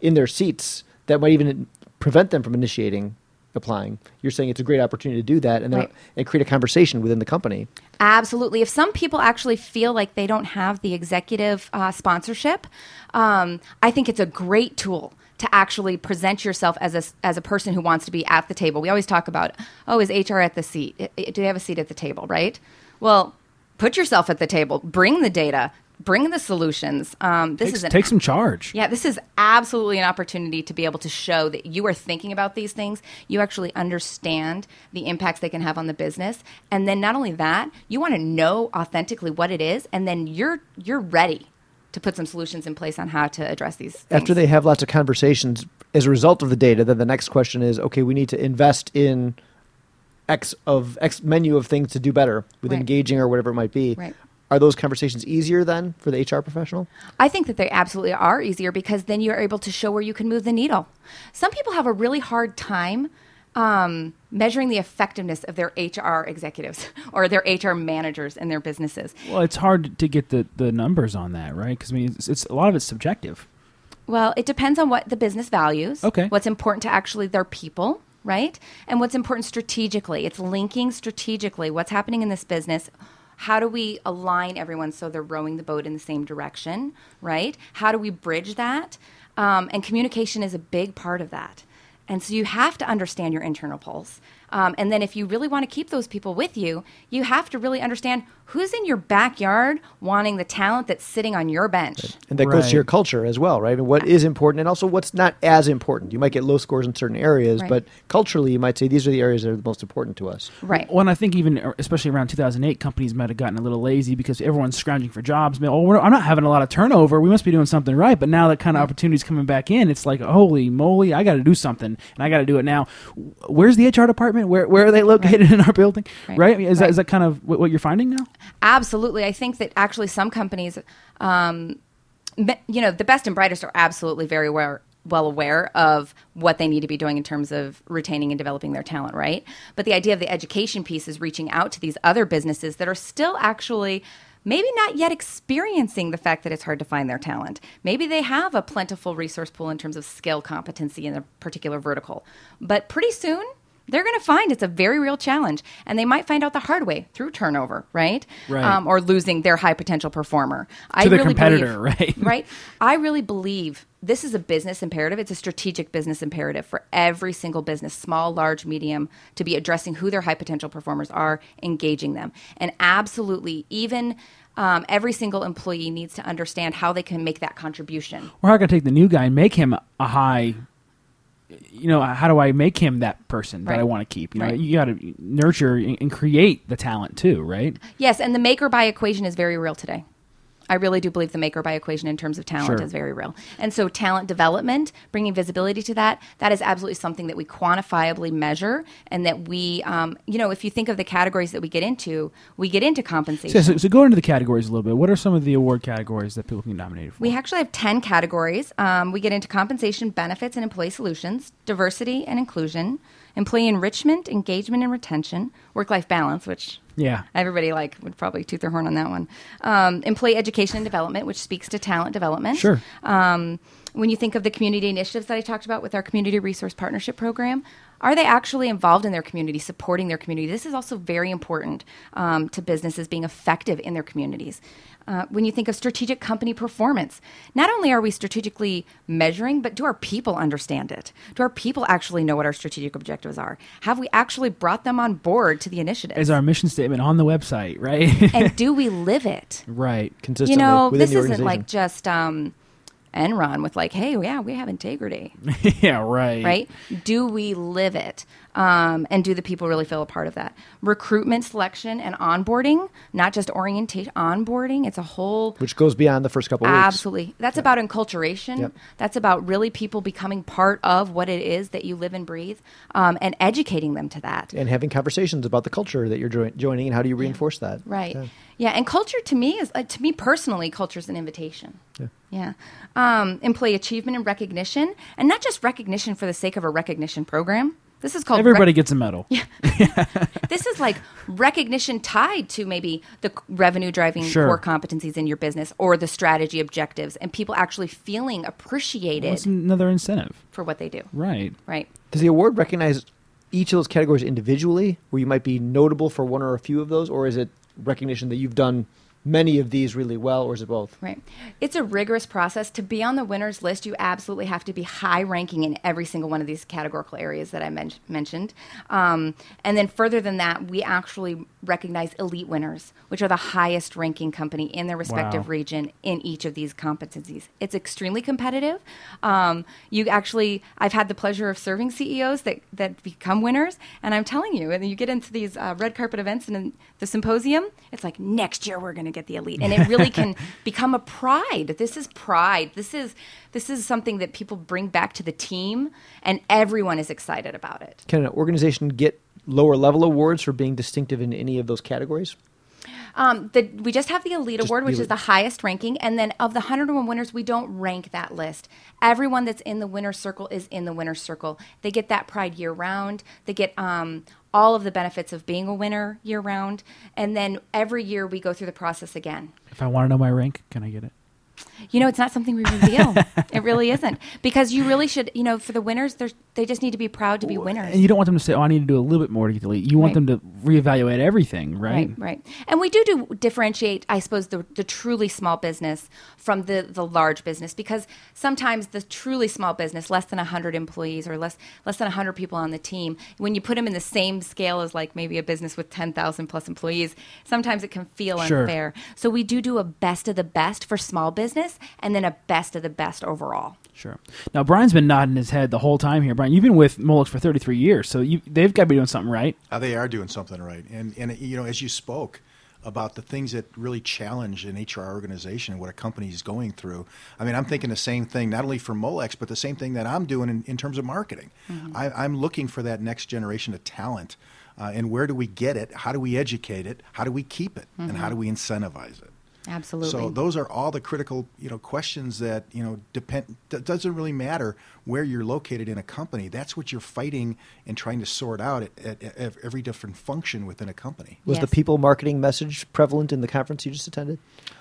in their seats that might even prevent them from initiating applying. You're saying it's a great opportunity to do that and Right. and create a conversation within the company. Absolutely. If some people actually feel like they don't have the executive uh, sponsorship, um, I think it's a great tool to actually present yourself as a, as a person who wants to be at the table. We always talk about, oh, is HR at the seat? Do they have a seat at the table, right? Well, put yourself at the table, bring the data, bring the solutions. Um, this Take, is an take some charge. yeah, this is absolutely an opportunity to be able to show that you are thinking about these things. You actually understand the impacts they can have on the business, and then not only that, you want to know authentically what it is, and then you're you're ready to put some solutions in place on how to address these. Things. After they have lots of conversations as a result of the data, then the next question is, okay, we need to invest in X of X menu of things to do better with Right. engaging or whatever it might be. Right. Are those conversations easier then for the HR professional? I think that they absolutely are easier because then you're able to show where you can move the needle. Some people have a really hard time um, measuring the effectiveness of their HR executives or their HR managers in their businesses. Well, it's hard to get the, the numbers on that, right? Because I mean, it's, it's a lot of it's subjective. Well, it depends on what the business values. Okay. What's important to actually their people, right? And what's important strategically. It's linking strategically what's happening in this business. How do we align everyone so they're rowing the boat in the same direction, right? How do we bridge that? Um, and communication is a big part of that. And so you have to understand your internal pulse. Um, and then if you really want to keep those people with you, you have to really understand who's in your backyard wanting the talent that's sitting on your bench. And that goes to your culture as well, right? And what is important and also what's not as important. You might get low scores in certain areas, Right. but culturally, you might say these are the areas that are the most important to us. Right. Well, and I think even, especially around 2008, companies might have gotten a little lazy because everyone's scrounging for jobs. Man, Oh, we're, I'm not having a lot of turnover. We must be doing something right. But now that kind of mm-hmm. opportunity's coming back in, it's like, holy moly, I got to do something, and I got to do it now. Where's the HR department? Where where are they located in our building? Right? Right. Is that Right. is that kind of what, what you're finding now? Absolutely. I think that actually some companies, um, you know, the best and brightest are absolutely very well, well aware of what they need to be doing in terms of retaining and developing their talent, right? But the idea of the education piece is reaching out to these other businesses that are still actually maybe not yet experiencing the fact that it's hard to find their talent. Maybe they have a plentiful resource pool in terms of skill competency in a particular vertical. But pretty soon, they're going to find it's a very real challenge, and they might find out the hard way through turnover, right? Right. Um, or losing their high potential performer. I To the really competitor, believe- right? right. I really believe this is a business imperative. It's a strategic business imperative for every single business, small, large, medium, to be addressing who their high potential performers are, engaging them, and absolutely even. Um, every single employee needs to understand how they can make that contribution. Or how can I take the new guy and make him a high? You know, how do I make him that person that I want to keep? You know, Right. you got to nurture and and create the talent too, right? Yes, and the make or buy equation is very real today. I really do believe the make or buy equation in terms of talent Sure. is very real. And so talent development, bringing visibility to that, that is absolutely something that we quantifiably measure and that we, um, you know, if you think of the categories that we get into, we get into compensation. So, so, so go into the categories a little bit. What are some of the award categories that people can nominate for? We actually have 10 categories. Um, we get into compensation, benefits, and employee solutions, diversity and inclusion, employee enrichment, engagement and retention, work life balance, which yeah. everybody like would probably toot their horn on that one. Um, employee education and development, which speaks to talent development. Sure. Um, when you think of the community initiatives that I talked about with our community resource partnership program, are they actually involved in their community, supporting their community? This is also very important um, to businesses being effective in their communities. Uh, when you think of strategic company performance, not only are we strategically measuring, but do our people understand it? Do our people actually know what our strategic objectives are? Have we actually brought them on board to the initiative? Is our mission statement on the website, right? and do we live it? right. Consistently You know, this isn't like just um, Enron with like, hey, yeah, we have integrity, yeah, right. right? Do we live it? Um, and do the people really feel a part of that? Recruitment, selection, and onboarding, not just orientation, onboarding. It's a whole which goes beyond the first couple of weeks. Absolutely. That's about enculturation. Yep. That's about really people becoming part of what it is that you live and breathe um, and educating them to that. And having conversations about the culture that you're join- joining and how do you reinforce that? Right. Yeah. Yeah. And culture to me is, uh, to me personally, culture is an invitation. Yeah. Yeah. Um, employee achievement and recognition, and not just recognition for the sake of a recognition program. This is called rec- Everybody gets a medal. Yeah. this is like recognition tied to maybe the c- revenue driving Sure. core competencies in your business or the strategy objectives and people actually feeling appreciated What's another incentive? for what they do. Right. Right. Does the award recognize each of those categories individually, where you might be notable for one or a few of those, or is it recognition that you've done many of these really well, or is it both? Right. It's a rigorous process. To be on the winners list, you absolutely have to be high ranking in every single one of these categorical areas that I men- mentioned. Um, and then, further than that, we actually recognize elite winners, which are the highest ranking company in their respective Wow. region in each of these competencies. It's extremely competitive. Um, you actually, I've had the pleasure of serving CEOs that, that become winners, and I'm telling you, and you get into these uh, red carpet events and in the symposium, it's like next year we're going to get the elite, and it really can become a pride. This is pride. This is this is something that people bring back to the team, and everyone is excited about it. Can an organization get lower level awards for being distinctive in any of those categories? Um, the, we just have the Elite Just Award, the which is the highest ranking. And then of the 101 winners, we don't rank that list. Everyone that's in the winner's circle is in the winner's circle. They get that pride year round. They get um, all of the benefits of being a winner year round. And then every year we go through the process again. If I want to know my rank, can I get it? You know, it's not something we reveal. it really isn't because you really should. You know, for the winners, they just need to be proud to be winners. And you don't want them to say, "Oh, I need to do a little bit more to get the lead." You want Right. them to reevaluate everything, right? Right, right. And we do do differentiate, I suppose, the, the truly small business from the, the large business because sometimes the truly small business, less than 100 employees or less less than 100 people on the team, when you put them in the same scale as like maybe a business with 10,000 plus employees, sometimes it can feel Sure. unfair. So we do do a best of the best for small business and then a best of the best overall. Sure. Now Brian's been nodding his head the whole time here. Brian, you've been with Molex for 33 years, so you, they've got to be doing something right. Uh, they are doing something right, and and you know, as you spoke about the things that really challenge an HR organization and what a company is going through. I mean, I'm thinking the same thing, not only for Molex, but the same thing that I'm doing in, in terms of marketing. I, I'm looking for that next generation of talent, uh, and where do we get it? How do we educate it? How do we keep it? And how do we incentivize it? Absolutely. So those are all the critical, you know, questions that you know depend. That doesn't really matter where you're located in a company. That's what you're fighting and trying to sort out at, at, at every different function within a company. Was the people marketing message prevalent in the conference you just attended?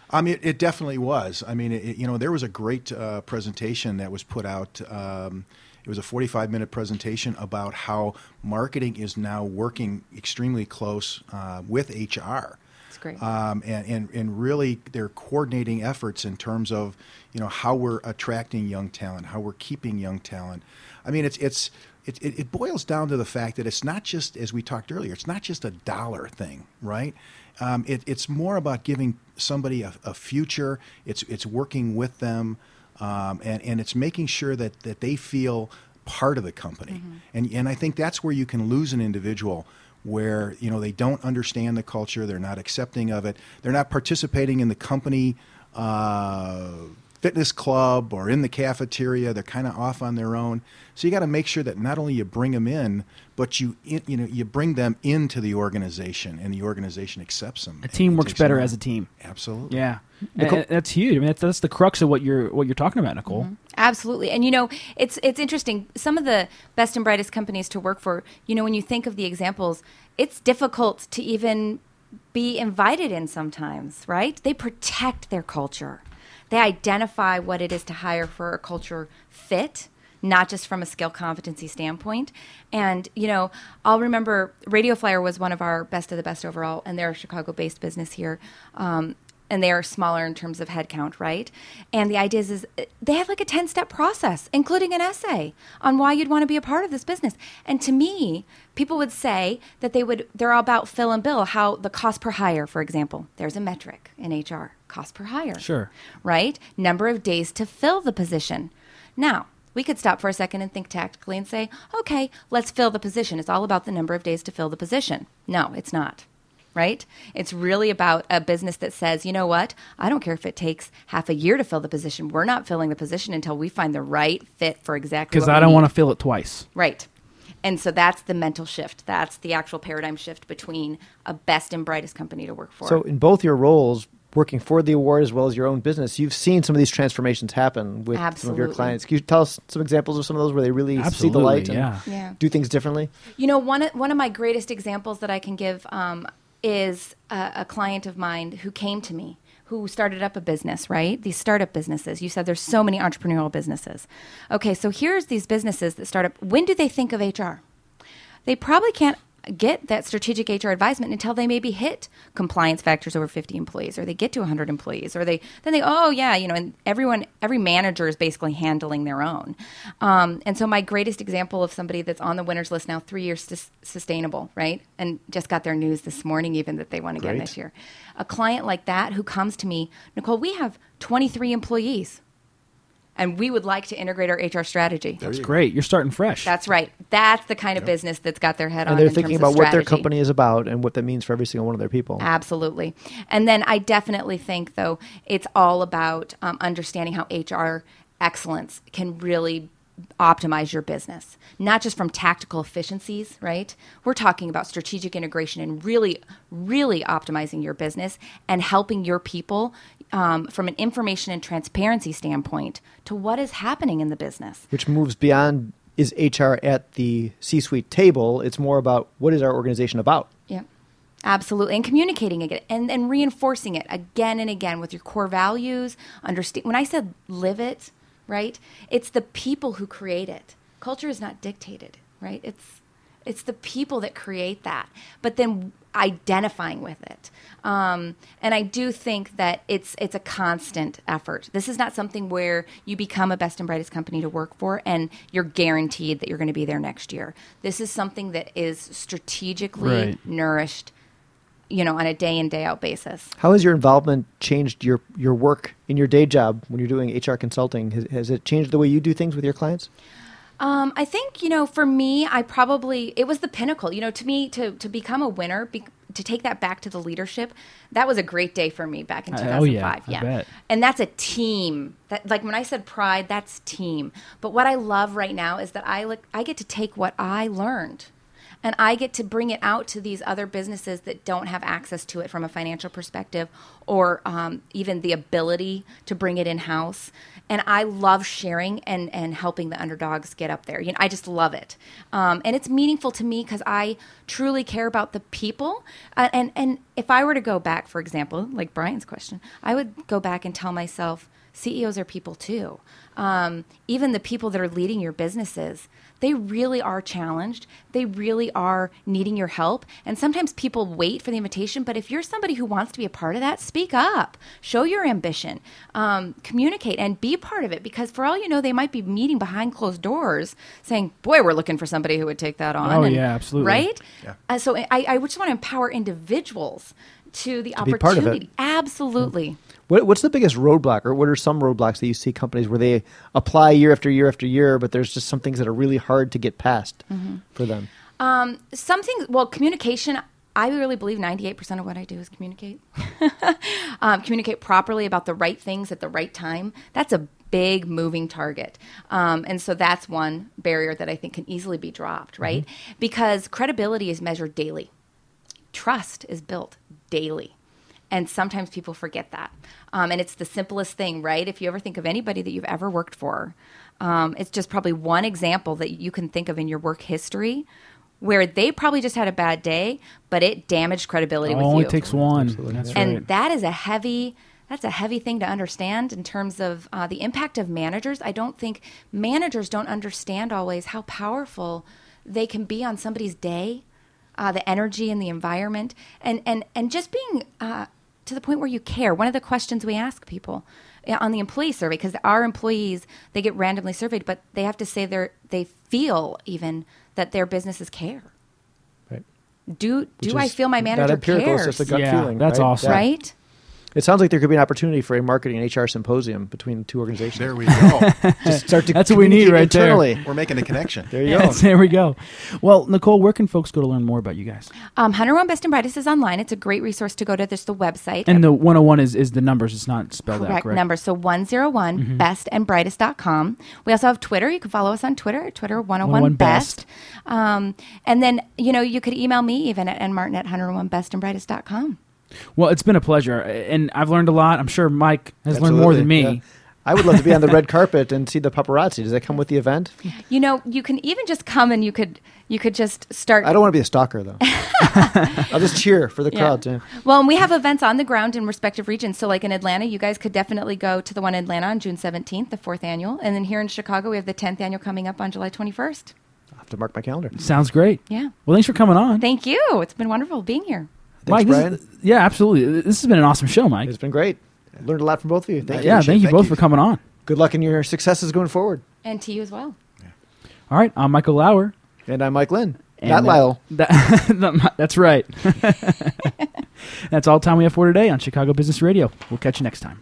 I mean, it, it definitely was. I mean, it, you know, there was a great uh, presentation that was put out. Um, it was a 45 minute presentation about how marketing is now working extremely close uh, with HR. It's great. Um, and, and, and really, they're coordinating efforts in terms of you know how we're attracting young talent, how we're keeping young talent. I mean, it's it's it, it, it boils down to the fact that it's not just as we talked earlier. It's not just a dollar thing, right? Um, it, it's more about giving somebody a, a future. It's it's working with them, um, and and it's making sure that that they feel part of the company. And and I think that's where you can lose an individual where you know they don't understand the culture, they're not accepting of it, they're not participating in the company uh, fitness club or in the cafeteria. They're kind of off on their own. So you got to make sure that not only you bring them in, but you in, you know you bring them into the organization, and the organization accepts them. A team works better as a team. Absolutely. Yeah, Nicole- that's huge. I mean, that's, that's the crux of what you're what you're talking about, Nicole. Mm-hmm. Absolutely. And you know, it's it's interesting. Some of the best and brightest companies to work for, you know, when you think of the examples, it's difficult to even be invited in sometimes, right? They protect their culture. They identify what it is to hire for a culture fit, not just from a skill competency standpoint. And, you know, I'll remember Radio Flyer was one of our best of the best overall, and they're a Chicago based business here. Um, and they are smaller in terms of headcount, right? And the idea is, is they have like a 10 step process, including an essay on why you'd want to be a part of this business. And to me, people would say that they would, they're all about fill and bill, how the cost per hire, for example, there's a metric in HR, cost per hire. Sure. Right? Number of days to fill the position. Now, we could stop for a second and think tactically and say, okay, let's fill the position. It's all about the number of days to fill the position. No, it's not right? It's really about a business that says, you know what? I don't care if it takes half a year to fill the position. We're not filling the position until we find the right fit for exactly Because I don't want to fill it twice. Right. And so that's the mental shift. That's the actual paradigm shift between a best and brightest company to work for. So, in both your roles, working for the award as well as your own business, you've seen some of these transformations happen with some of your clients. Can you tell us some examples of some of those where they really see the light and yeah. Yeah. do things differently? You know, one of, one of my greatest examples that I can give um, is a, a client of mine who came to me who started up a business, right? These startup businesses. You said there's so many entrepreneurial businesses. Okay, so here's these businesses that start up. When do they think of HR? They probably can't get that strategic HR advisement until they maybe hit compliance factors over 50 employees or they get to 100 employees or they then they oh yeah you know and everyone every manager is basically handling their own. Um, and so my greatest example of somebody that's on the winners list now three years sus- sustainable right? And just got their news this morning even that they won again Great. this year. A client like that who comes to me nicole we have 23 employees and we would like to integrate our hr strategy That's you go. Great, you're starting fresh. that's right that's the kind of business that's got their head on And they're in thinking terms about what their company is about and what that means for every single one of their people. Absolutely. And then I definitely think, though, it's all about um, understanding how HR excellence can really optimize your business, not just from tactical efficiencies, right? We're talking about strategic integration and really, really optimizing your business and helping your people um, from an information and transparency standpoint to what is happening in the business. which moves beyond is HR at the C-suite table. It's more about what is our organization about. Yeah. Absolutely, and communicating it and, and reinforcing it again and again with your core values. Understand when I said live it, right? It's the people who create it. Culture is not dictated, right? It's it's the people that create that, but then identifying with it. Um, and I do think that it's it's a constant effort. This is not something where you become a best and brightest company to work for and you're guaranteed that you're going to be there next year. This is something that is strategically Right. nourished, you know, on a day in day out basis. How has your involvement changed your your work in your day job when you're doing HR consulting? Has, has it changed the way you do things with your clients? Um, I think you know, for me, I probably it was the pinnacle. You know, to me, to to become a winner, be, to take that back to the leadership, that was a great day for me back in Uh, two oh, thousand yeah. I Yeah, and that's a team. That like when I said pride, that's team. But what I love right now is that I look, I get to take what I learned. And I get to bring it out to these other businesses that don't have access to it from a financial perspective or um, even the ability to bring it in house. And I love sharing and, and helping the underdogs get up there. You know, I just love it. Um, and it's meaningful to me because I truly care about the people. Uh, and, and if I were to go back, for example, like Brian's question, I would go back and tell myself, CEOs are people too. Um, even the people that are leading your businesses, they really are challenged. They really are needing your help. And sometimes people wait for the invitation. But if you're somebody who wants to be a part of that, speak up, show your ambition, um, communicate, and be part of it. Because for all you know, they might be meeting behind closed doors saying, Boy, we're looking for somebody who would take that on. Oh, And- yeah, absolutely. Right? Yeah. Uh, so I, I just want to empower individuals to the To be part of it. opportunity. Absolutely. What, what's the biggest roadblock, or what are some roadblocks that you see companies where they apply year after year after year, but there's just some things that are really hard to get past for them? Um, some things, well, communication. I really believe 98% of what I do is communicate. um, communicate properly about the right things at the right time. That's a big moving target. Um, and so that's one barrier that I think can easily be dropped, right? Because credibility is measured daily, trust is built daily. And sometimes people forget that. Um, and it's the simplest thing, right? If you ever think of anybody that you've ever worked for, um, it's just probably one example that you can think of in your work history where they probably just had a bad day, but it damaged credibility It with only takes one. That's and right. that is a heavy that's a heavy thing to understand in terms of uh, the impact of managers i don't think managers don't understand always how powerful they can be on somebody's day uh, the energy and the environment and and and just being uh, to the point where you care one of the questions we ask people uh, on the employee survey because our employees they get randomly surveyed but they have to say they are they feel even that their businesses care Right. do do Which I feel my not manager empirical, cares? It's just a gut Yeah, feeling. that's right? awesome. Yeah. right? It sounds like there could be an opportunity for a marketing and HR symposium between the two organizations. There we go. Just start to That's what we need communicate right there. internally. We're making a connection. There you go. Yes, there we go. Well, Nicole, where can folks go to learn more about you guys? Um, 101 Best and Brightest is online. It's a great resource to go to. There's the website. And the 101 is, is the numbers. It's not spelled out correct correct. number. So 101 Mm-hmm. bestandbrightest.com. We also have Twitter. You can follow us on Twitter at Twitter 101 101 best. Um, and then, you know, you could email me even at nmartin at 101 bestandbrightest.com. Well, it's been a pleasure, and I've learned a lot. I'm sure Mike has learned more than me. Yeah. I would love to be on the red carpet and see the paparazzi. Does that come with the event? You know, you can even just come and you could you could just start I don't want to be a stalker though. I'll just cheer for the Yeah. crowd. Too. Well, and we have events on the ground in respective regions. So, like in Atlanta, you guys could definitely go to the one in Atlanta on June 17th, the fourth annual. And then here in Chicago, we have the 10th annual coming up on July 21st. I'll have to mark my calendar. Sounds great. Yeah. Well, thanks for coming on. Thank you. It's been wonderful being here. Mike, Brian. is- yeah, absolutely. This has been an awesome show, Mike. It's been great. I learned a lot from both of you. Thank yeah, you. thank you Thank both you. for coming on. Good luck in your successes going forward. And to you as well. All right, I'm Michael Lauer. And I'm Mike Lynn. And, Not uh, Lyle. that- that's right. that's all the time we have for today on Chicago Business Radio. We'll catch you next time.